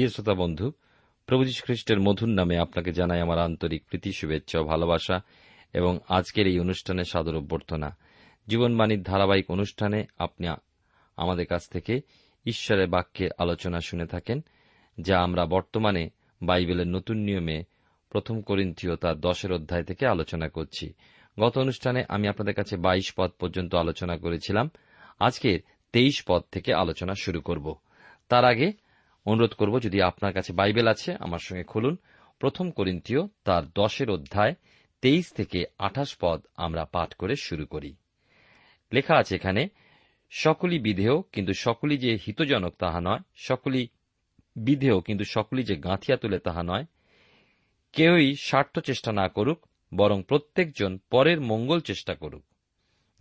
প্রিয় শ্রোতা বন্ধু, প্রভু যীশু খ্রিস্টের মধুর নামে আপনাকে জানাই আমার আন্তরিক প্রীতি, শুভেচ্ছা ভালোবাসা এবং আজকের এই অনুষ্ঠানে সাদর অভ্যর্থনা। জীবনবাণীর ধারাবাহিক অনুষ্ঠানে আপনি আমাদের কাছ থেকে ঈশ্বরের বাক্যের আলোচনা শুনে থাকেন, যা আমরা বর্তমানে বাইবেলের নতুন নিয়মে প্রথম করিন্থীয় তার দশের অধ্যায় থেকে আলোচনা করছি। গত অনুষ্ঠানে আমি আপনাদের কাছে বাইশ পদ পর্যন্ত আলোচনা করেছিলাম। আজকের তেইশ পদ থেকে আলোচনা শুরু করব। তার আগে অনুরোধ করব, যদি আপনার কাছে বাইবেল আছে, আমার সঙ্গে খুলুন। প্রথম করিন্থীয়, তার দশের অধ্যায়, তেইশ থেকে আঠাশ পদ আমরা পাঠ করে শুরু করি। লেখা আছে এখানে, সকলই বিধেয়, কিন্তু সকলই যে হিতজনক তাহা নয়। সকলই বিধেয়, কিন্তু সকলই যে গাঁথিয়া তুলে তাহা নয়। কেউই স্বার্থ চেষ্টা না করুক, বরং প্রত্যেকজন পরের মঙ্গল চেষ্টা করুক।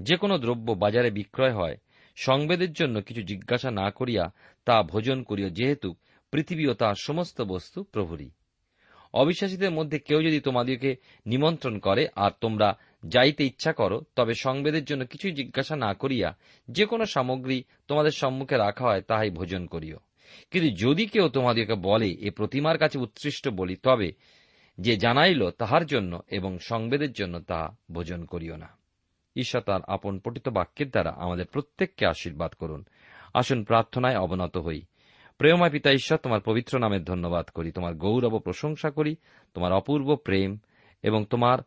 যে কোনো দ্রব্য বাজারে বিক্রয় হয় সংবেদের জন্য কিছু জিজ্ঞাসা না করিয়া তা ভোজন করিও, যেহেতু পৃথিবী ও তার সমস্ত বস্তু প্রভুরই অবিশ্বাসীদের মধ্যে কেউ যদি তোমাদেরকে নিমন্ত্রণ করে আর তোমরা যাইতে ইচ্ছা করো, তবে সংবেদের জন্য কিছুই জিজ্ঞাসা না করিয়া যে কোনো সামগ্রী তোমাদের সম্মুখে রাখা হয়, তাহাই ভোজন করিও। কিন্তু যদি কেউ তোমাদেরকে বলে, এ প্রতিমার কাছে উৎসৃষ্ট বলি, তবে যে জানাইল তাহার জন্য এবং সংবেদের জন্য তাহা ভোজন করিও না। ঈশ্বর তার আপন পঠিত বাক্যের দ্বারা আমাদের প্রত্যেককে আশীর্বাদ করুন। আসুন প্রার্থনায় অবনত হই। প্রেমা পিতা ঈশ্বর তোমার পবিত্র নামের ধন্যবাদ করি। তোমার গৌরব প্রশংসা করি, তোমার অপূর্ব প্রেম এবং তোমার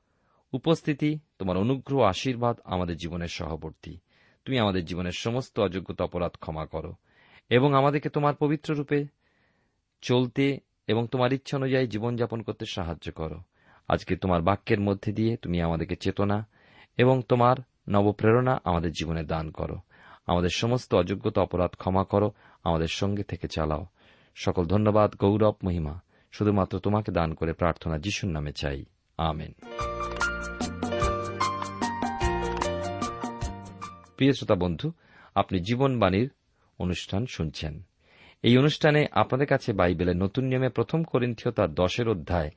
উপস্থিতি, তোমার অনুগ্রহ আশীর্বাদ আমাদের জীবনের সহবর্তী। তুমি আমাদের জীবনের সমস্ত অযোগ্যতা অপরাধ ক্ষমা করো এবং আমাদেরকে তোমার পবিত্র রূপে চলতে এবং তোমার ইচ্ছা অনুযায়ী জীবনযাপন করতে সাহায্য করো। আজকে তোমার বাক্যের মধ্যে দিয়ে তুমি আমাদেরকে চেতনা এবং তোমার নবপ্রেরণা আমাদের জীবনে দান করো। আমাদের সমস্ত অযোগ্যতা, অপরাধ ক্ষমা করো। আমাদের সঙ্গে থেকে চালাও। সকল ধন্যবাদ, গৌরব, মহিমা। শুধুমাত্র তোমাকে দান করে প্রার্থনা যিশুর নামে চাই। আমেন। প্রিয় শ্রোতা বন্ধু, আপনি জীবনবাণীর অনুষ্ঠান শুনছেন। এই অনুষ্ঠানে আপনাদের কাছে বাইবেলের নতুন নিয়মে প্রথম করিন্থীয় তার দশের অধ্যায়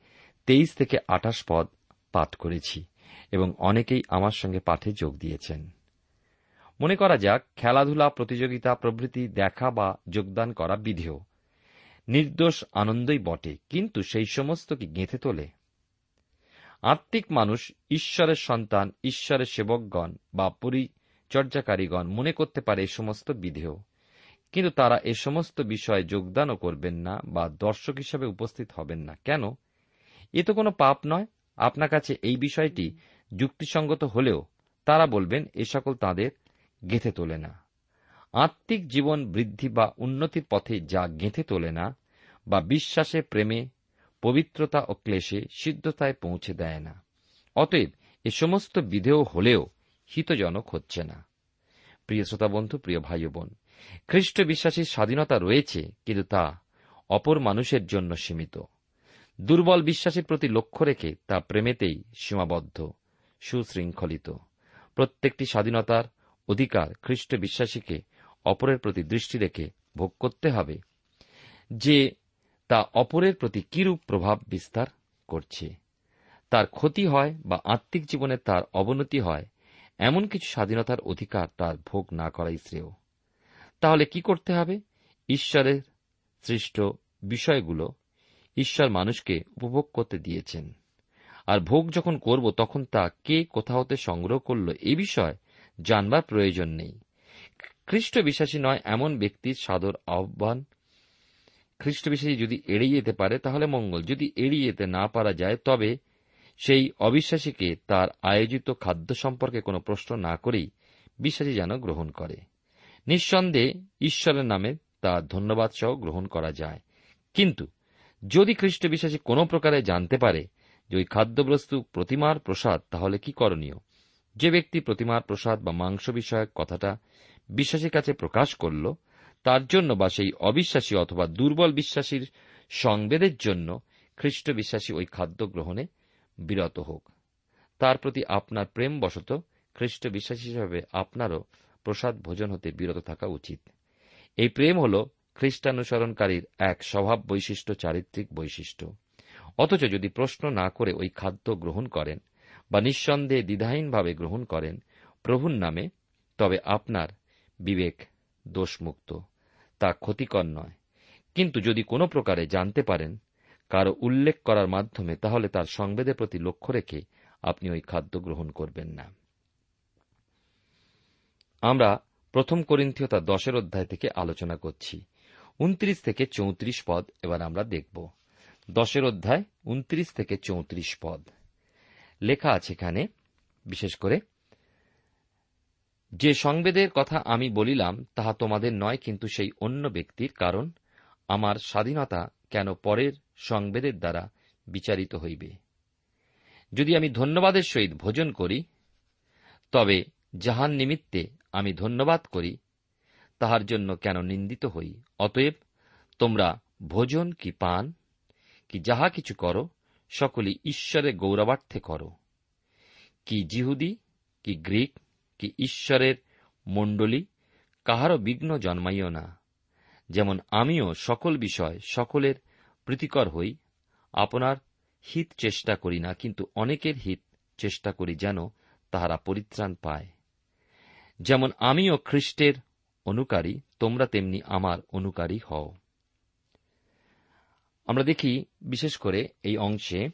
তেইশ থেকে আঠাশ পদ পাঠ করেছি। এবং অনেকেই আমার সঙ্গে পাঠে যোগ দিয়েছেন। মনে করা যাক, খেলাধুলা, প্রতিযোগিতা, প্রভৃতি দেখা বা যোগদান করা বিধেয়। নির্দোষ আনন্দই বটে, কিন্তু সেই সমস্ত কি গেঁথে তোলে। আত্মিক মানুষ, ঈশ্বরের সন্তান, ঈশ্বরের সেবকগণ বা পরিচর্যাকারীগণ মনে করতে পারে এ সমস্ত বিধেয়, কিন্তু তারা এ সমস্ত বিষয়ে যোগদানও করবেন না বা দর্শক হিসাবে উপস্থিত হবেন না। কেন? এ তো কোনো পাপ নয়। আপনার কাছে এই বিষয়টি যুক্তিসঙ্গত হলেও তারা বলবেন, এ সকল তাঁদের গেঁথে তোলে না। আত্মিক জীবন বৃদ্ধি বা উন্নতির পথে যা গেঁথে তোলে না বা বিশ্বাসে, প্রেমে, পবিত্রতা ও ক্লেশে সিদ্ধতায় পৌঁছে দেয় না। অতএব এ সমস্ত বিধেয় হলেও হিতজনক হচ্ছে না। প্রিয় শ্রোতা বন্ধু, প্রিয় ভাই বোন খ্রিস্ট বিশ্বাসীর স্বাধীনতা রয়েছে, কিন্তু তা অপর মানুষের জন্য সীমিত। দুর্বল বিশ্বাসের প্রতি লক্ষ্য রেখে তা প্রেমেতেই সীমাবদ্ধ, সুশৃঙ্খলিত। প্রত্যেকটি স্বাধীনতার অধিকার খ্রিস্ট বিশ্বাসীকে অপরের প্রতি দৃষ্টি রেখে ভোগ করতে হবে, যে তা অপরের প্রতি কিরূপ প্রভাব বিস্তার করছে। তার ক্ষতি হয় বা আত্মিক জীবনে তার অবনতি হয়, এমন কিছু স্বাধীনতার অধিকার তার ভোগ না করাই শ্রেয়। তাহলে কি করতে হবে? ঈশ্বরের সৃষ্ট বিষয়গুলো ঈশ্বর মানুষকে উপভোগ করতে দিয়েছেন। আর ভোগ যখন করব, তখন তা কে কোথা হতে সংগ্রহ করল এ বিষয় জানবার প্রয়োজন নেই। খ্রিস্ট বিশ্বাসী নয়, এমন ব্যক্তির সাদর আহ্বান। খ্রিস্ট বিশ্বাসী যদি এড়িয়ে যেতে পারে, তাহলে মঙ্গল। যদি এড়িয়ে যেতে না পারা যায়, তবে সেই অবিশ্বাসীকে তার আয়োজিত খাদ্য সম্পর্কে কোনো প্রশ্ন না করেই বিশ্বাসী যেন গ্রহণ করে। নিঃসন্দেহে ঈশ্বরের নামে তা ধন্যবাদ সহ গ্রহণ করা যায়। কিন্তু যদি খ্রিস্ট বিশ্বাসী কোনো প্রকারে জানতে পারে যে ওই খাদ্যবস্তু প্রতিমার প্রসাদ, তাহলে কি করণীয়? যে ব্যক্তি প্রতিমার প্রসাদ বা মাংস বিষয়ক কথাটা বিশ্বাসীর কাছে প্রকাশ করল, তার জন্য বা সেই অবিশ্বাসী অথবা দুর্বল বিশ্বাসীর সংবেদের জন্য খ্রিস্ট বিশ্বাসী ওই খাদ্য গ্রহণে বিরত হোক। তার প্রতি আপনার প্রেম বশত খ্রিস্ট বিশ্বাসী হিসাবে আপনারও প্রসাদ ভোজন হতে বিরত থাকা উচিত। এই প্রেম হল খ্রিস্টানুসরণকারীর এক স্বভাব বৈশিষ্ট্য চারিত্রিক বৈশিষ্ট্য। অথচ যদি প্রশ্ন না করে ওই খাদ্য গ্রহণ করেন বা নিঃসন্দেহে দ্বিধাহীনভাবে গ্রহণ করেন প্রভুর নামে, তবে আপনার বিবেক দোষমুক্ত, তা ক্ষতিকর নয়। কিন্তু যদি কোনো প্রকারে জানতে পারেন, কারও উল্লেখ করার মাধ্যমে, তাহলে তার সংবেদের প্রতি লক্ষ্য রেখে আপনি ওই খাদ্য গ্রহণ করবেন না। আমরা প্রথম করিন্থীয় তার দশের অধ্যায় থেকে আলোচনা করছি। উনত্রিশ থেকে চৌত্রিশ পদ, এবার আমরা দেখব। দশের অধ্যায়, উনত্রিশ থেকে চৌত্রিশ পদ। লেখা আছে এখানে, বিশেষ করে, যে সংবেদের কথা আমি বলিলাম, তাহা তোমাদের নয়, কিন্তু সেই অন্য ব্যক্তির কারণ, আমার স্বাধীনতা কেন পরের সংবেদের দ্বারা বিচারিত হইবে? যদি আমি ধন্যবাদের সহিত ভোজন করি, তবে যাহার নিমিত্তে আমি ধন্যবাদ করি তাহার জন্য কেন নিন্দিত হই? অতএব তোমরা ভোজন কি পান? কি যাহা কিছু করো, সকলই ঈশ্বরের গৌরবার্থে করো। কি জিহুদি, কি গ্রিক, কি ঈশ্বরের মণ্ডলী, কাহারও বিঘ্ন জন্মাইও না। যেমন আমিও সকল বিষয় সকলের প্রীতিকর হই, আপনার হিত চেষ্টা করি না, কিন্তু অনেকের হিত চেষ্টা করি যেন তাহারা পরিত্রাণ পায়। যেমন আমিও খ্রিস্টের অনুকারী, তোমরা তেমনি আমার অনুকারী হও। আমরা দেখি, বিশেষ করে এই অংশে,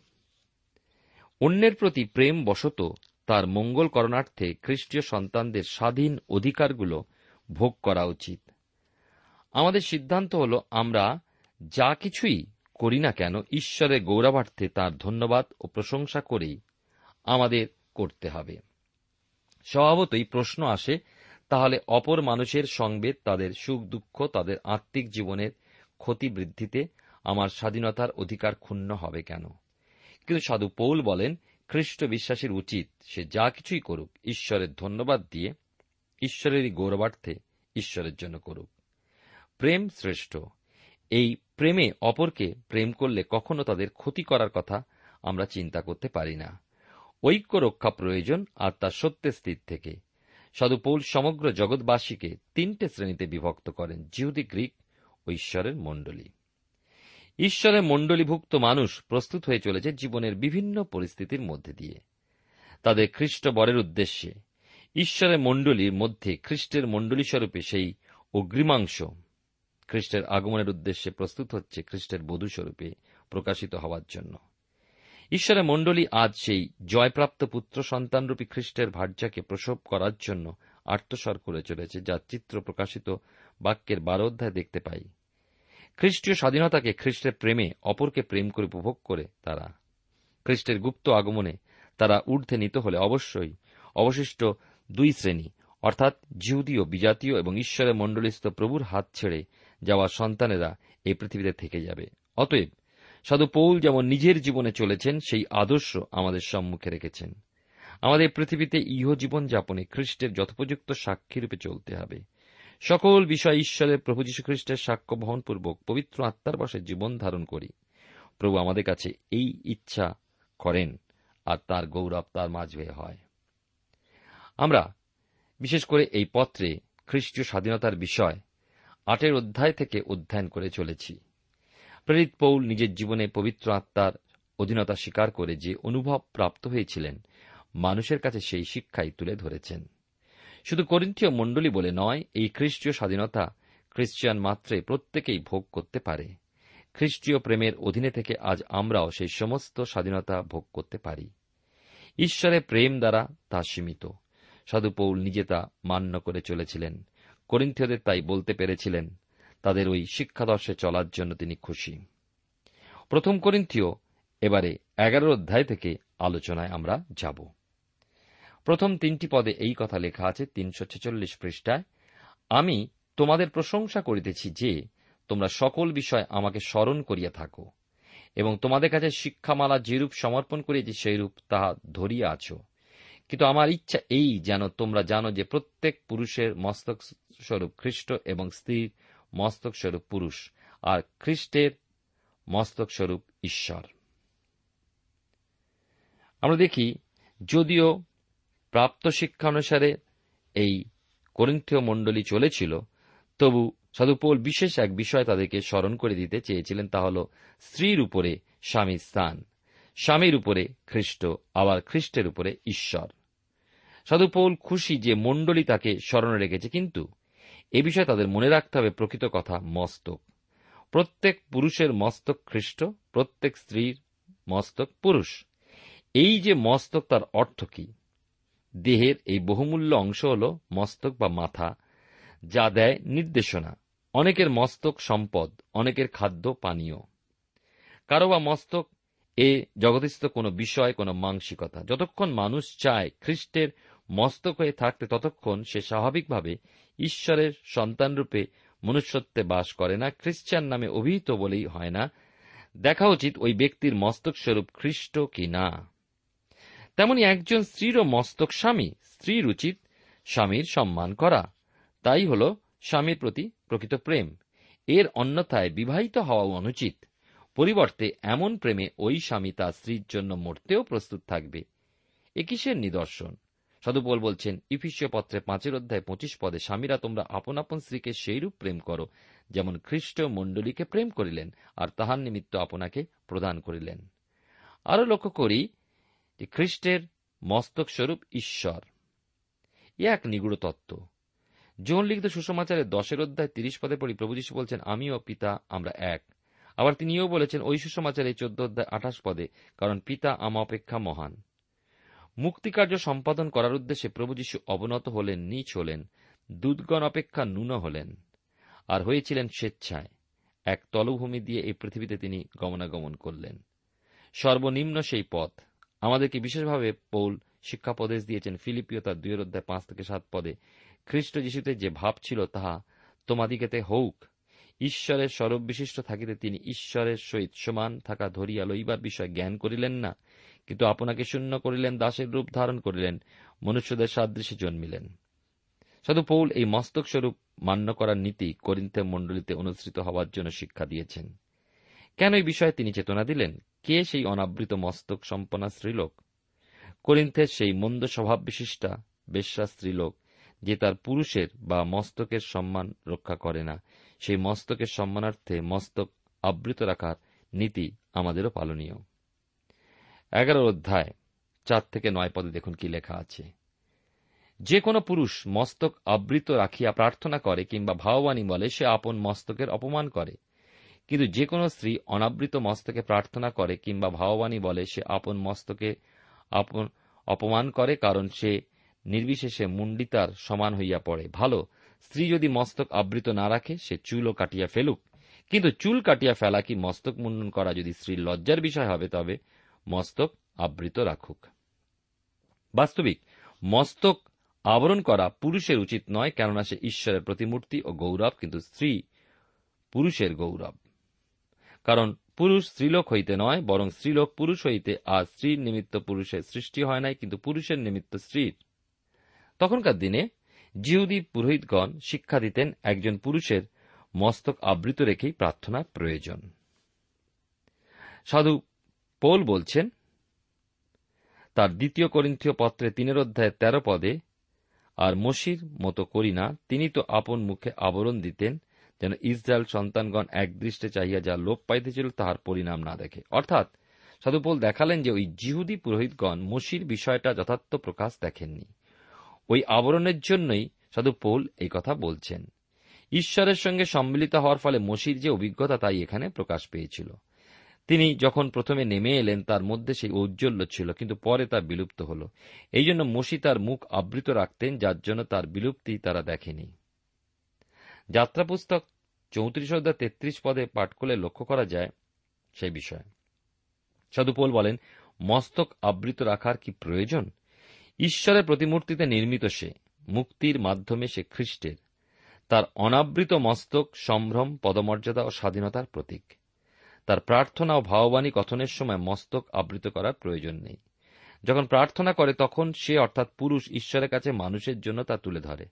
অন্যের প্রতি প্রেম বশত তার মঙ্গল করণার্থে খ্রিস্টীয় সন্তানদের স্বাধীন অধিকারগুলো ভোগ করা উচিত। আমাদের সিদ্ধান্ত হল, আমরা যা কিছুই করি না কেন, ঈশ্বরের গৌরবার্থে তার ধন্যবাদ ও প্রশংসা করেই আমাদের করতে হবে। স্বভাবতই প্রশ্ন আসে তাহলে অপর মানুষের সংবেদ, তাদের সুখ, দুঃখ, তাদের আত্মিক জীবনের ক্ষতি বৃদ্ধিতে আমার স্বাধীনতার অধিকার ক্ষুণ্ণ হবে কেন? কিন্তু সাধু পৌল বলেন, খ্রিস্ট বিশ্বাসীর উচিত সে যা কিছুই করুক, ঈশ্বরের ধন্যবাদ দিয়ে ঈশ্বরেরই গৌরবার্থে ঈশ্বরের জন্য করুক। প্রেম শ্রেষ্ঠ। এই প্রেমে অপরকে প্রেম করলে কখনো তাদের ক্ষতি করার কথা আমরা চিন্তা করতে পারি না। ঐক্য রক্ষা প্রয়োজন আর তার সত্যের স্থির থেকে। সাধু পৌল সমগ্র জগৎবাসীকে তিনটে শ্রেণীতে বিভক্ত করেন জিহুদি গ্রিক ও ঈশ্বরের মণ্ডলী। ঈশ্বরের মণ্ডলীভুক্ত মানুষ প্রস্তুত হয়ে চলেছে জীবনের বিভিন্ন পরিস্থিতির মধ্যে দিয়ে। তাদের খ্রিস্ট বরের উদ্দেশ্যে ঈশ্বরের মণ্ডলীর মধ্যে খ্রিস্টের মণ্ডলী স্বরূপে সেই অগ্রিমাংশ খ্রিস্টের আগমনের উদ্দেশ্যে প্রস্তুত হচ্ছে খ্রিস্টের বধূ স্বরূপে প্রকাশিত হওয়ার জন্য। ঈশ্বরের মণ্ডলী আজ সেই জয়প্রাপ্ত পুত্র সন্তানরূপী খ্রিস্টের ভার্যাকে প্রসব করার জন্য আত্মস্বর করে চলেছে যার চিত্র প্রকাশিত বাক্যের বারো অধ্যায় দেখতে পাই। খ্রিস্টীয় স্বাধীনতাকে খ্রিস্টের প্রেমে অপরকে প্রেম করে উপভোগ করে তারা। খ্রিস্টের গুপ্ত আগমনে তারা ঊর্ধ্বে নিত হলে অবশ্যই অবশিষ্ট দুই শ্রেণি, অর্থাৎ জিহুদীয় বিজাতীয় এবং ঈশ্বরের মণ্ডলীস্থ প্রভুর হাত ছেড়ে যাওয়া সন্তানেরা এই পৃথিবীতে থেকে যাবে। অতএব সাধু পৌল যেমন নিজের জীবনে চলেছেন, সেই আদর্শ আমাদের সম্মুখে রেখেছেন। আমাদের পৃথিবীতে ইহ জীবন যাপনে খ্রিস্টের যথোপযুক্ত সাক্ষীরূপে চলতে হবে। সকল বিষয় ঈশ্বরের প্রভু খ্রিস্টের সাক্ষ্য বহনপূর্বক পবিত্র আত্মার বসে জীবন ধারণ করি। প্রভু আমাদের কাছে এই ইচ্ছা করেন, আর তার গৌরব তার মাঝে হয়। আমরা, বিশেষ করে এই পত্রে খ্রিস্টীয় স্বাধীনতার বিষয় আটের অধ্যায় থেকে অধ্যয়ন করে চলেছি। প্রেরিত পৌল নিজের জীবনে পবিত্র আত্মার অধীনতা স্বীকার করে যে অনুভব প্রাপ্ত হয়েছিলেন, মানুষের কাছে সেই শিক্ষাই তুলে ধরেছেন। শুধু করিন্থীয় মণ্ডলী বলে নয়, এই খ্রিস্টীয় স্বাধীনতা খ্রিস্টিয়ান মাত্রে প্রত্যেকেই ভোগ করতে পারে। খ্রিস্টীয় প্রেমের অধীনে থেকে আজ আমরাও সেই সমস্ত স্বাধীনতা ভোগ করতে পারি। ঈশ্বরের প্রেম দ্বারা তা সীমিত। সাধু পৌল নিজে তা মান্য করে চলেছিলেন। করিন্থীয়দের তাই বলতে পেরেছিলেন তাদের ওই শিক্ষাদর্শে চলার জন্য তিনি খুশি। প্রথম করিন্থীয়, এবারে এগারো অধ্যায় থেকে আলোচনায় আমরা যাব। প্রথম তিনটি পদে এই কথা লেখা আছে তিনশো ছেচল্লিশ পৃষ্ঠায়, আমি তোমাদের প্রশংসা করিতেছি যে তোমরা সকল বিষয় আমাকে স্মরণ করিয়া থাকো এবং তোমাদের কাছে শিক্ষামালা যেরূপ সমর্পণ করিয়েছি সেইরূপ তাহা ধরিয়া আছো। কিন্তু আমার ইচ্ছা এই যেন তোমরা জানো যে প্রত্যেক পুরুষের মস্তক স্বরূপ খ্রিস্ট এবং স্ত্রীর মস্তক স্বরূপ পুরুষ আর খ্রিস্টের মস্তকস্বরূপ ঈশ্বর। আমরা দেখি, যদিও প্রাপ্ত শিক্ষা অনুসারে এই করিন্থীয় মণ্ডলী চলেছিল, তবু সাধুপৌল বিশেষ এক বিষয় তাদেরকে স্মরণ করে দিতে চেয়েছিলেন, তা হল স্ত্রীর উপরে স্বামীর স্থান, স্বামীর উপরে খ্রিস্ট, আবার খ্রিস্টের উপরে ঈশ্বর। সাধুপৌল খুশি যে মণ্ডলী তাকে স্মরণে রেখেছে, কিন্তু এ বিষয়ে তাদের মনে রাখতে হবে প্রকৃত কথা, মস্তক। প্রত্যেক পুরুষের মস্তক খ্রিস্ট প্রত্যেক স্ত্রীর মস্তক পুরুষ। এই যে মস্তক, তার অর্থ কি? দেহের এই বহুমূল্য অংশ হল মস্তক বা মাথা, যা দেয় নির্দেশনা। অনেকের মস্তক সম্পদ, অনেকের খাদ্য পানীয়। কারও বা মস্তক এ জগদস্থ কোনো বিষয়, কোনো মাংসিকতা যতক্ষণ মানুষ চায় খ্রিস্টের মস্তক হয়ে থাকতে, ততক্ষণ সে স্বাভাবিকভাবে ঈশ্বরের সন্তানরূপে মনুষ্যত্বে বাস করে না, খ্রিস্টান নামে অভিহিত বলেই হয় না। দেখা উচিত ওই ব্যক্তির মস্তক স্বরূপ খ্রিস্ট কি না। তেমনি একজন স্ত্রীরও মস্তক স্বামী স্ত্রীর উচিত স্বামীর সম্মান করা। তাই হল স্বামীর প্রতি প্রকৃত প্রেম। এর অন্যথায় বিবাহিত হওয়া অনুচিত। পরিবর্তে এমন প্রেমে ওই স্বামী তার স্ত্রীর জন্য মরতেও প্রস্তুত থাকবে। এ কিসের নিদর্শন? সদুপল বলছেন, ইফিসীয় পত্রে পাঁচের অধ্যায় পঁচিশ পদে স্বামীরা তোমরা আপন আপন স্ত্রীকে সেইরূপ প্রেম করো, যেমন খ্রিস্ট মণ্ডলীকে প্রেম করিলেন আর তাহার নিমিত্ত আপনাকে প্রদান করিলেন। আরও লক্ষ্য করি যে খ্রিস্টের মস্তক স্বরূপ ঈশ্বর। এ এক নিগুড় তত্ত্ব। জোহন লিখিত সুসমাচারের দশের অধ্যায় তিরিশ পদে পড়ি প্রভু বলছেন, আমি ও পিতা আমরা এক। আবার তিনিও বলেছেন, ওই সুসমাচারে চোদ্দ অধ্যায় আঠাশ পদে, কারণ পিতা আমা অপেক্ষা মহান। মুক্তিকার্য সম্পাদন করার উদ্দেশ্যে প্রভু যীশু অবনত হলেন, নিচ হলেন দুধগণ অপেক্ষা নুন হলেন আর হয়েছিলেন স্বেচ্ছায়। এক তলভূমি দিয়ে এই পৃথিবীতে তিনি গমনাগমন করলেন। সর্বনিম্ন সেই পথ। আমাদেরকে বিশেষভাবে পৌল শিক্ষাপদেশ দিয়েছেন ফিলিপিও তার দুয়ের অধ্যায় পাঁচ থেকে সাত পদে, খ্রিস্ট যিশুতে যে ভাব ছিল তাহা তোমাদিকেতে হউক। ঈশ্বরের স্বরূপ বিশিষ্ট থাকিতে তিনি ঈশ্বরের সহিত সমান থাকা ধরিয়া লইবার বিষয় জ্ঞান করিলেন না। কিন্তু আপনাকে শূন্য করিলেন, দাসের রূপ ধারণ করিলেন, মনুষ্যদের সাদৃশ্যে জন্মিলেন। সাধু পৌল এই মস্তক স্বরূপ মান্য করার নীতি করিন্থে মণ্ডলীতে অনুসৃত হওয়ার জন্য শিক্ষা দিয়েছেন। কেন এই বিষয়ে তিনি চেতনা দিলেন? কে সেই অনাবৃত মস্তক সম্পন্ন স্ত্রীলোক? করিন্থের সেই মন্দ স্বভাব বিশিষ্টা, বেশ্যা স্ত্রীলোক, যে তার পুরুষের বা মস্তকের সম্মান রক্ষা করে না, সেই মস্তকের সম্মানার্থে মস্তক আবৃত রাখার নীতি আমাদেরও পালনীয়। এগারো অধ্যায়, চার থেকে নয় পদে দেখুন কি লেখা আছে। যে কোনো পুরুষ মস্তক আবৃত রাখিয়া প্রার্থনা করে কিংবা ভাববাণী বলে, সে আপন মস্তকের অপমান করে। কিন্তু যে কোনো স্ত্রী অনাবৃত মস্তকে প্রার্থনা করে কিংবা ভাববাণী বলে, সে আপন মস্তকে আপন অপমান করে, কারণ সে নির্বিশেষে মুন্ডিতার সমান হইয়া পড়ে। ভালো, স্ত্রী যদি মস্তক আবৃত না রাখে, সে চুলও কাটিয়া ফেলুক। কিন্তু চুল কাটিয়া ফেলা কি মস্তক মুন্ডন করা যদি স্ত্রীর লজ্জার বিষয় হবে, তবে মস্তক আবৃত রাখুক। বাস্তবিক, মস্তক আবরণ করা পুরুষের উচিত নয়, কেননা সে ঈশ্বরের প্রতিমূর্তি ও গৌরব, কিন্তু স্ত্রী পুরুষের গৌরব। কারণ পুরুষ স্ত্রীলোক হইতে নয়, বরং স্ত্রীলোক পুরুষ হইতে, আর স্ত্রীর নিমিত্ত পুরুষের সৃষ্টি হয় নাই, কিন্তু পুরুষের নিমিত্ত স্ত্রীর। তখনকার দিনে জিহুদি পুরোহিতগণ শিক্ষা দিতেন একজন পুরুষের মস্তক আবৃত রেখেই প্রার্থনা প্রয়োজন। সাধু পৌল বলছেন, তার দ্বিতীয় করিন্থীয় পত্রে তিনের অধ্যায় তেরো পদে, আর মসির মতো করি না, তিনি তো আপন মুখে আবরণ দিতেন, যেন ইসরায়েল সন্তানগণ একদৃষ্টে চাহিয়া যা লোপ পাইতেছিল তাহার পরিণাম না দেখে। অর্থাৎ সাধুপোল দেখালেন যে ওই জিহুদি পুরোহিতগণ মসির বিষয়টা যথার্থ প্রকাশ দেখেননি। ওই আবরণের জন্যই সাধু পৌল এই কথা বলছেন। ঈশ্বরের সঙ্গে সম্মিলিত হওয়ার ফলে মসির যে অভিজ্ঞতা তাই এখানে প্রকাশ পেয়েছিল। তিনি যখন প্রথমে নেমে এলেন, তার মধ্যে সেই ঔজ্জ্বল্য ছিল, কিন্তু পরে তা বিলুপ্ত হল। এই জন্য মসি তার মুখ আবৃত রাখতেন, যার জন্য তার বিলুপ্তি তারা দেখেনি। যাত্রা পুস্তক চৌত্রিশ অধ্যায় তেত্রিশ পদে পাঠ করলে লক্ষ্য করা যায় সেই বিষয়ে। সাধুপোল বলেন, মস্তক আবৃত রাখার কি প্রয়োজন? ঈশ্বরের প্রতিমূর্তিতে নির্মিত সে, মুক্তির মাধ্যমে সে খ্রিস্টের। তার অনাবৃত মস্তক, সম্ভ্রম, পদমর্যাদা ও স্বাধীনতার প্রতীক। তার প্রার্থনা ও ভাববাণী কথনের সময় মস্তক আবৃত করার প্রয়োজন নেই। যখন প্রার্থনা করে, তখন সে অর্থাৎ পুরুষ ঈশ্বরের কাছে মানুষের জন্য তা তুলে ধরে।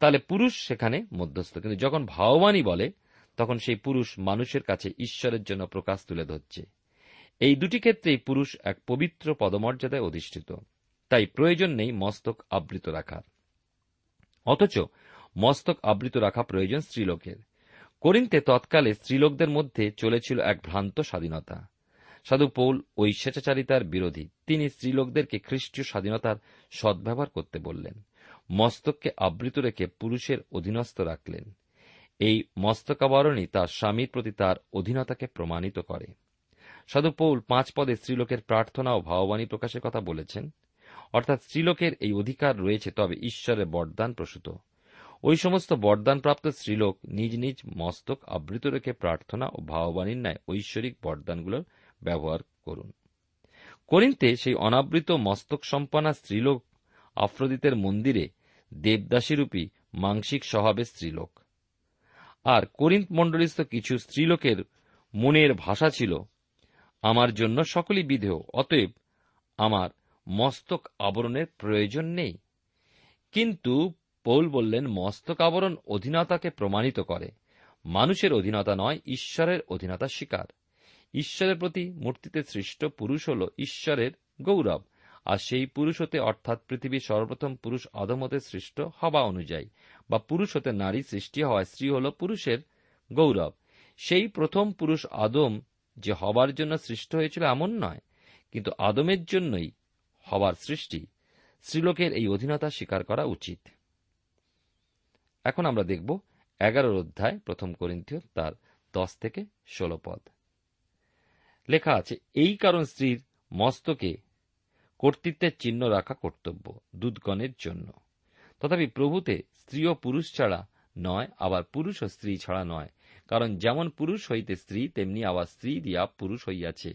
তাহলে পুরুষ সেখানে মধ্যস্থ। কিন্তু যখন ভাববাণী বলে, তখন সেই পুরুষ মানুষের কাছে ঈশ্বরের জন্য প্রকাশ তুলে ধরছে। এই দুটি ক্ষেত্রেই পুরুষ এক পবিত্র পদমর্যাদায় অধিষ্ঠিত। তাই প্রয়োজন নেই মস্তক আবৃত রাখার। অথচ মস্তক আবৃত রাখা প্রয়োজন স্ত্রীলোকের। করিন্তে তৎকালে স্ত্রীলোকদের মধ্যে চলেছিল এক ভ্রান্ত স্বাধীনতা। সাধু পৌল ওই স্বেচ্ছাচারিতার বিরোধী। তিনি স্ত্রীলোকদেরকে খ্রিস্টীয় স্বাধীনতার সদ্ব্যবহার করতে বললেন, মস্তককে আবৃত রেখে পুরুষের অধীনস্থ রাখলেন। এই মস্তকাবরণই তার স্বামীর প্রতি তার অধীনতাকে প্রমাণিত করে। সাধু পৌল পাঁচ পদে স্ত্রীলোকের প্রার্থনা ও ভাববাণী প্রকাশের কথা বলেছেন। অর্থাৎ স্ত্রীলোকের এই অধিকার রয়েছে তবে ঈশ্বরের বরদান প্রসূত। ওই সমস্ত বরদানপ্রাপ্ত স্ত্রীলোক নিজ নিজ মস্তক আবৃত রেখে প্রার্থনা ও ভাববাণীর ন্যায় ঐশ্বরিক বরদানগুলোর ব্যবহার করুন। করিন্তে সেই অনাবৃত মস্তক সম্পন্ন স্ত্রীলোক আফ্রদিতের মন্দিরে দেবদাসীরূপী মাংসিক স্বভাবের স্ত্রীলোক। আর করিন্ত মণ্ডলীস্থ কিছু স্ত্রীলোকের মনের ভাষা ছিল, আমার জন্য সকলই বিধেয়, অতএব আমার মস্তক আবরণের প্রয়োজন নেই। কিন্তু পৌল বললেন, মস্তক আবরণ অধীনতাকে প্রমাণিত করে। মানুষের অধীনতা নয়, ঈশ্বরের অধীনতা স্বীকার ঈশ্বরের প্রতি মূর্তিতে সৃষ্ট পুরুষ হল ঈশ্বরের গৌরব, আর সেই পুরুষ হতে অর্থাৎ পৃথিবীর সর্বপ্রথম পুরুষ হতে সৃষ্ট হওয়া অনুযায়ী, বা পুরুষ হতে নারী সৃষ্টি হওয়ায় স্ত্রী হল পুরুষের গৌরব। সেই প্রথম পুরুষ আদম যে হবার জন্য সৃষ্ট হয়েছিল এমন নয়, কিন্তু আদমের জন্যই হবার সৃষ্টি। স্ত্রীলোকের এই অধীনতা স্বীকার করা উচিত। এখন আমরা দেখব এগারোর অধ্যায়, প্রথম করিন্থীয়, তার দশ থেকে ষোল পদ। লেখা আছে, এই কারণ স্ত্রীর মস্তকে কর্তৃত্বের চিহ্ন রাখা কর্তব্য, দুধগণের জন্য। তথাপি প্রভুতে স্ত্রী ও পুরুষ ছাড়া নয়, আবার পুরুষ ও স্ত্রী ছাড়া নয়। কারণ যেমন পুরুষ হইতে স্ত্রী, তেমনি আবার স্ত্রী দিয়া পুরুষ হইয়াছে।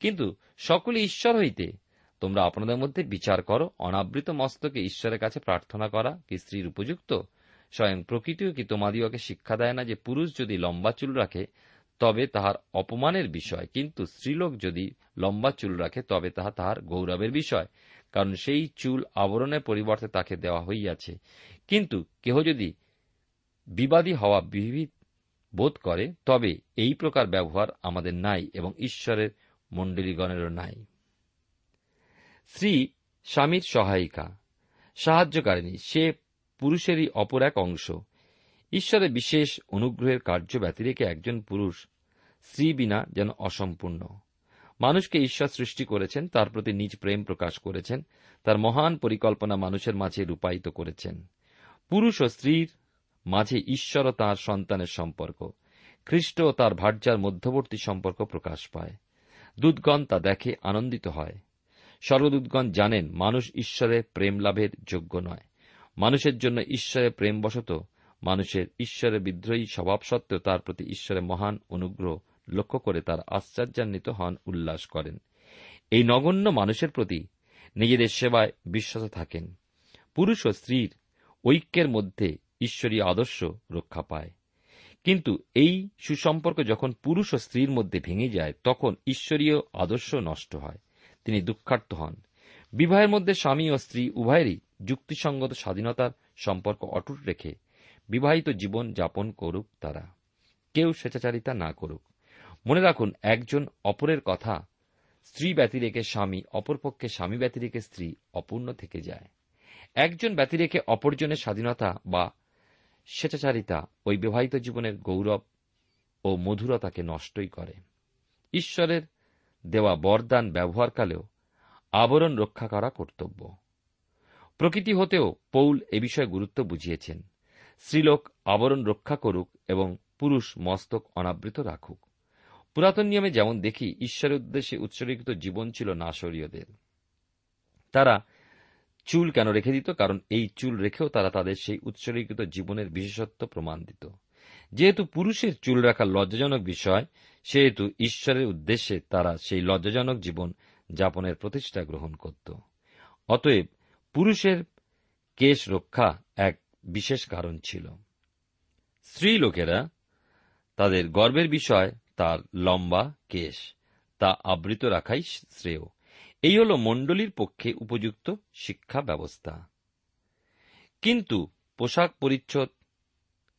কিন্তু সকলে ঈশ্বর হইতে, তোমরা আপনাদের মধ্যে বিচার করো, অনাবৃত মস্তকে ঈশ্বরের কাছে প্রার্থনা করা কি স্ত্রীর উপযুক্ত? স্বয়ং প্রকৃতিও কি তোমাদিওকে শিক্ষা দেয় না যে পুরুষ যদি লম্বা চুল রাখে, তবে তাহার অপমানের বিষয়? কিন্তু স্ত্রীলোক যদি লম্বা চুল রাখে, তবে তাহা তাহার গৌরবের বিষয়, কারণ সেই চুল আবরণের পরিবর্তে তাকে দেওয়া হইয়াছে। কিন্তু কেহ যদি বিবাদী হওয়া বিবিধ বোধ করে, তবে এই প্রকার ব্যবহার আমাদের নাই এবং ঈশ্বরের মণ্ডলীগণেরও নাই। স্ত্রী স্বামীর সহায়িকা, সাহায্যকারিণী, সে পুরুষেরই অপর এক অংশ। ঈশ্বরের বিশেষ অনুগ্রহের কার্য ব্যতিরেকে একজন পুরুষ, স্ত্রী বিনা যেন অসম্পূর্ণ। মানুষকে ঈশ্বর সৃষ্টি করেছেন, তার প্রতি নিজ প্রেম প্রকাশ করেছেন, তার মহান পরিকল্পনা মানুষের মাঝে রূপায়িত করেছেন। পুরুষ ও স্ত্রীর মাঝে ঈশ্বর ও তাঁর সন্তানের সম্পর্ক, খ্রিস্ট ও তার ভার্যার মধ্যবর্তী সম্পর্ক প্রকাশ পায়। দুধগণ তা দেখে আনন্দিত হয়। সর্বদূতগণ জানেন, মানুষ ঈশ্বরের প্রেম লাভের যোগ্য নয়। মানুষের জন্য ঈশ্বরের প্রেমবশত, মানুষের ঈশ্বরের বিদ্রোহী স্বভাব সত্ত্বেও তার প্রতি ঈশ্বরের মহান অনুগ্রহ লক্ষ্য করে তার আশ্চর্যান্বিত হন উল্লাস করেন। এই নগণ্য মানুষের প্রতি নিজেদের সেবায় বিশ্বাস থাকেন। পুরুষ ও স্ত্রীর ঐক্যের মধ্যে ঈশ্বরীয় আদর্শ রক্ষা পায়। কিন্তু এই সুসম্পর্ক যখন পুরুষ ও স্ত্রীর মধ্যে ভেঙে যায়, তখন ঈশ্বরীয় আদর্শ নষ্ট হয়। তিনি দুঃখার্থ হন। বিবাহের মধ্যে স্বামী ও স্ত্রী উভয়েরই যুক্তিসঙ্গত স্বাধীনতার সম্পর্ক অটুট রেখে বিবাহিত জীবন যাপন করুক তারা। কেউ স্বেচ্ছাচারিতা না করুক। মনে রাখুন, একজন অপরের কথা স্ত্রী ব্যতিরেকে স্বামী, অপরপক্ষে স্বামী ব্যতিরেকে স্ত্রী অপূর্ণ থেকে যায়। একজন ব্যতিরেকে অপরজনের স্বাধীনতা বা স্বেচ্ছাচারিতা ওই বিবাহিত জীবনের গৌরব ও মধুরতাকে নষ্টই করে। ঈশ্বরের দেওয়া বরদান ব্যবহারকালেও আবরণ রক্ষা করা কর্তব্য। প্রকৃতি হতেও পৌল এ বিষয়ে গুরুত্ব বুঝিয়েছেন। স্ত্রীলোক আবরণ রক্ষা করুক এবং পুরুষ মস্তক অনাবৃত রাখুক। পুরাতন নিয়মে যেমন দেখি, ঈশ্বরের উদ্দেশ্যে উৎসর্গিত জীবন ছিল নাশরীয়দের। তারা চুল কেন রেখে দিত? কারণ এই চুল রেখেও তারা তাদের সেই উৎসর্গীকৃত জীবনের বিশেষত্ব প্রমাণ দিত। যেহেতু পুরুষের চুল রাখা লজ্জাজনক বিষয়, সেহেতু ঈশ্বরের উদ্দেশ্যে তারা সেই লজ্জাজনক জীবন যাপনের প্রতিষ্ঠা গ্রহণ করত। অতএব পুরুষের কেশ রক্ষা এক বিশেষ কারণ ছিল। স্ত্রী লোকেরা তাদের গর্বের বিষয় তার লম্বা কেশ, তা আবৃত রাখাই শ্রেয়। এই হল মণ্ডলীর পক্ষে উপযুক্ত শিক্ষা ব্যবস্থা। কিন্তু পোশাক পরিচ্ছদ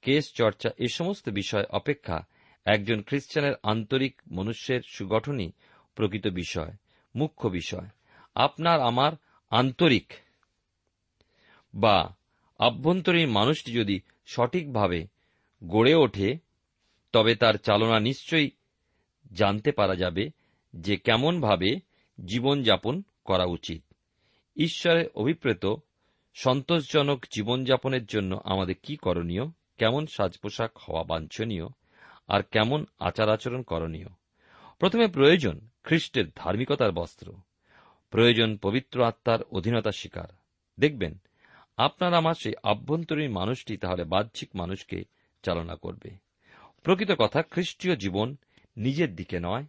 কেস চর্চা এ সমস্ত বিষয় অপেক্ষা একজন খ্রিস্টানের আন্তরিক মনুষ্যের সুগঠনই প্রকৃত বিষয়, মুখ্য বিষয়। আপনার আমার আন্তরিক বা আভ্যন্তরীণ মানুষটি যদি সঠিকভাবে গড়ে ওঠে, তবে তার চালনা নিশ্চয়ই জানতে পারা যাবে যে কেমনভাবে জীবনযাপন করা উচিত। ঈশ্বরের অভিপ্রেত, সন্তোষজনক জীবনযাপনের জন্য আমাদের কি করণীয়? কেমন সাজ পোশাক হওয়া বাঞ্ছনীয়? আর কেমন আচার আচরণ করণীয়? প্রথমে প্রয়োজন খ্রিস্টের ধার্মিকতার বস্ত্র। প্রয়োজন পবিত্র আত্মার অধীনতা শিকার দেখবেন আপনার আমার সেই আভ্যন্তরীণ মানুষটি তাহলে বাহ্যিক মানুষকে চালনা করবে। প্রকৃত কথা, খ্রিস্টীয় জীবন নিজের দিকে নয়।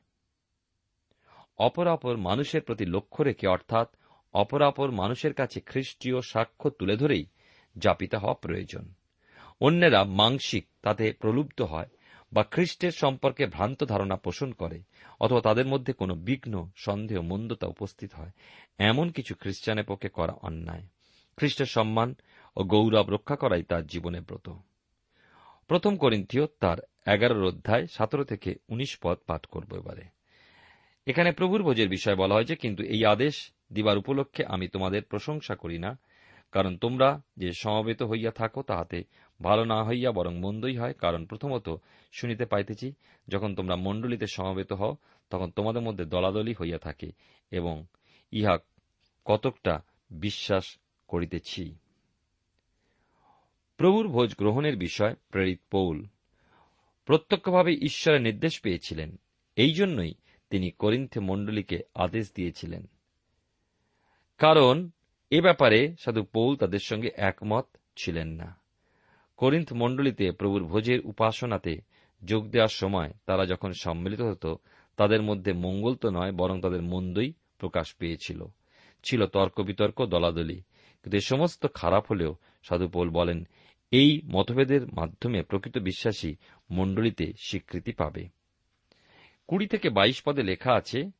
অপরাপর মানুষের প্রতি লক্ষ্য রেখে, অর্থাৎ অপরাপর মানুষের কাছে খ্রিস্টীয় সাক্ষ্য তুলে ধরেই যাপিত হওয়া প্রয়োজন। অন্যেরা মাংসিক, তাতে প্রলুব্ধ হয় বা খ্রিস্টের সম্পর্কে ভ্রান্ত ধারণা পোষণ করে অথবা তাদের মধ্যে কোনো বিঘ্ন, সন্দেহ, মন্দতা উপস্থিত হয়। এমন কিছু খ্রিস্টানের পক্ষে করা অন্যায়। খ্রিস্টের সম্মান ও গৌরব রক্ষা করাই তার জীবনে ব্রত। প্রথম করিন্থীয় তার এগারোর অধ্যায় সতেরো থেকে উনিশ পদ পাঠ করব এবারে। এখানে প্রভুর ভোজের বিষয় বলা হয়েছে, কিন্তু এই আদেশ দিবার উপলক্ষে আমি তোমাদের প্রশংসা করি না, কারণ তোমরা যে সমবেত হইয়া থাকো তাহাতে ভালো না হইয়া বরং মন্দই হয়, কারণ প্রথমত শুনিতে পাইতেছি, যখন তোমরা মণ্ডলীতে সমবেত হও, তখন তোমাদের মধ্যে দলাদলি হইয়া থাকে এবং ইহা কতকটা বিশ্বাস করিতেছি। প্রভুর ভোজ গ্রহণের বিষয় প্রেরিত পৌল। প্রত্যক্ষভাবে ঈশ্বরের নির্দেশ পেয়েছিলেন। এই জন্যই তিনি করিন্থে মণ্ডলীকে আদেশ দিয়েছিলেন। কারণ এ ব্যাপারে সাধু পৌল তাদের সঙ্গে একমত ছিলেন না। করিন্থ মণ্ডলীতে প্রভুর ভোজের উপাসনাতে যোগ দেওয়ার সময় তারা যখন সম্মিলিত হতো, তাদের মধ্যে মঙ্গল তো নয়, বরং তাদের মন্দই প্রকাশ পেয়েছিল। ছিল তর্ক বিতর্ক, দলাদলি। কিন্তু এ সমস্ত খারাপ হলেও সাধু পৌল বলেন, এই মতভেদের মাধ্যমে প্রকৃত বিশ্বাসী মণ্ডলীতে স্বীকৃতি পাবে। কুড়ি থেকে বাইশ পদে লেখা আছে,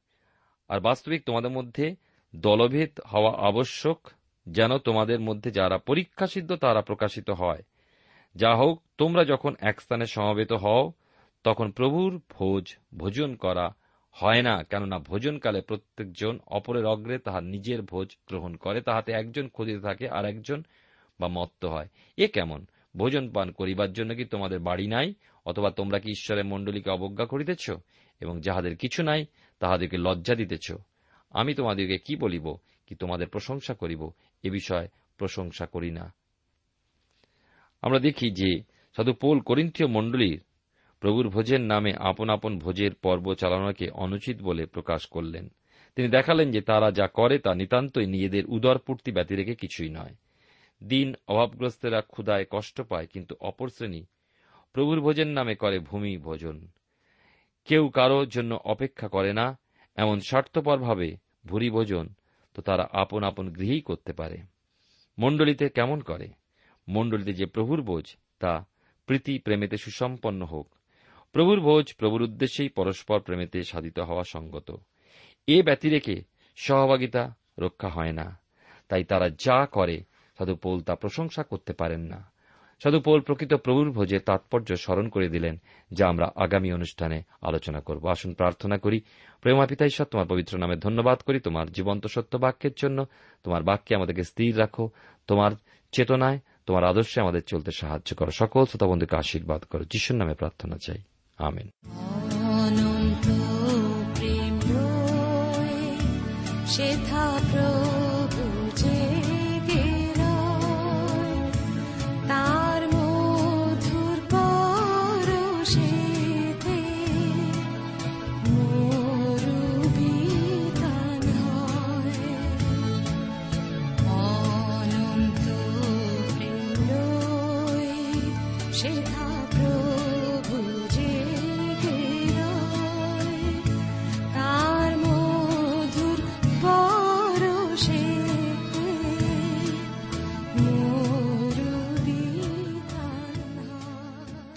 আর বাস্তবিক তোমাদের মধ্যে দলভেদ হওয়া আবশ্যক, যেন তোমাদের মধ্যে যারা পরীক্ষাসিদ্ধ তারা প্রকাশিত হয়। যা হোক, তোমরা যখন এক স্থানে সমবেত হও, তখন প্রভুর ভোজ ভোজন করা হয় না, কেননা ভোজনকালে প্রত্যেকজন অপরের অগ্রে তাহার নিজের ভোজ গ্রহণ করে, তাহাতে একজন ক্ষুদিত থাকে আর একজন বা মত্ত হয়। এ কেমন? ভোজন পান করিবার জন্য কি তোমাদের বাড়ি নাই, অথবা তোমরা কি ঈশ্বরের মণ্ডলীকে অবজ্ঞা করিতেছ, এবং যাহাদের কিছু নাই, তাহাদেরকে লজ্জা দিতেছ? আমি তোমাদেরকে কি বলিব, কি তোমাদের প্রশংসা করিব? এ বিষয়ে প্রশংসা করি না। আমরা দেখি যে সাধু পোল করিন্থীয় মণ্ডলীর প্রভুর ভোজের নামে আপন আপন ভোজের পর্ব চালানোকে অনুচিত বলে প্রকাশ করলেন। তিনি দেখালেন যে তারা যা করে তা নিতান্তই নিজেদের উদরপূর্তি ব্যতি রেখে কিছুই নয়। দিন অভাবগ্রস্তেরা ক্ষুদায় কষ্ট পায়, কিন্তু অপর শ্রেণি প্রভুর ভোজের নামে করে ভূমি ভোজন। কেউ কারও জন্য অপেক্ষা করে না, এমন স্বার্থপরভাবে ভুরি ভোজন তো তারা আপন আপন গৃহেই করতে পারে। মণ্ডলীতে কেমন করে? মণ্ডলীতে যে প্রভুর বোঝ, তা প্রীতি প্রেমেতে সুসম্পন্ন হোক। প্রভুর ভোজ প্রভুর উদ্দেশ্যেই পরস্পর প্রেমেতে সাধিত হওয়া সঙ্গত। এ ব্যতিরেকে সহভাগিতা রক্ষা হয় না। তাই তারা যা করে সাধু পৌল তা প্রশংসা করতে পারেন না। সাধু পৌল প্রকৃত প্রভুর ভোজের তাৎপর্য স্মরণ করে দিলেন, যা আমরা আগামী অনুষ্ঠানে আলোচনা করব। আসুন প্রার্থনা করি প্রেমা পিতা ঈশ্বর, তোমার পবিত্র নামে ধন্যবাদ করি, তোমার জীবন্ত সত্য বাক্যের জন্য, তোমার বাক্যে আমাদেরকে স্থির রাখো, তোমার চেতনায়, তোমার আদর্শে আমাদের চলতে সাহায্য করো। সকল শ্রোতা বন্ধুকে আশীর্বাদ করো। যিশুর নামে প্রার্থনা চাই। আমেন। অনন্ত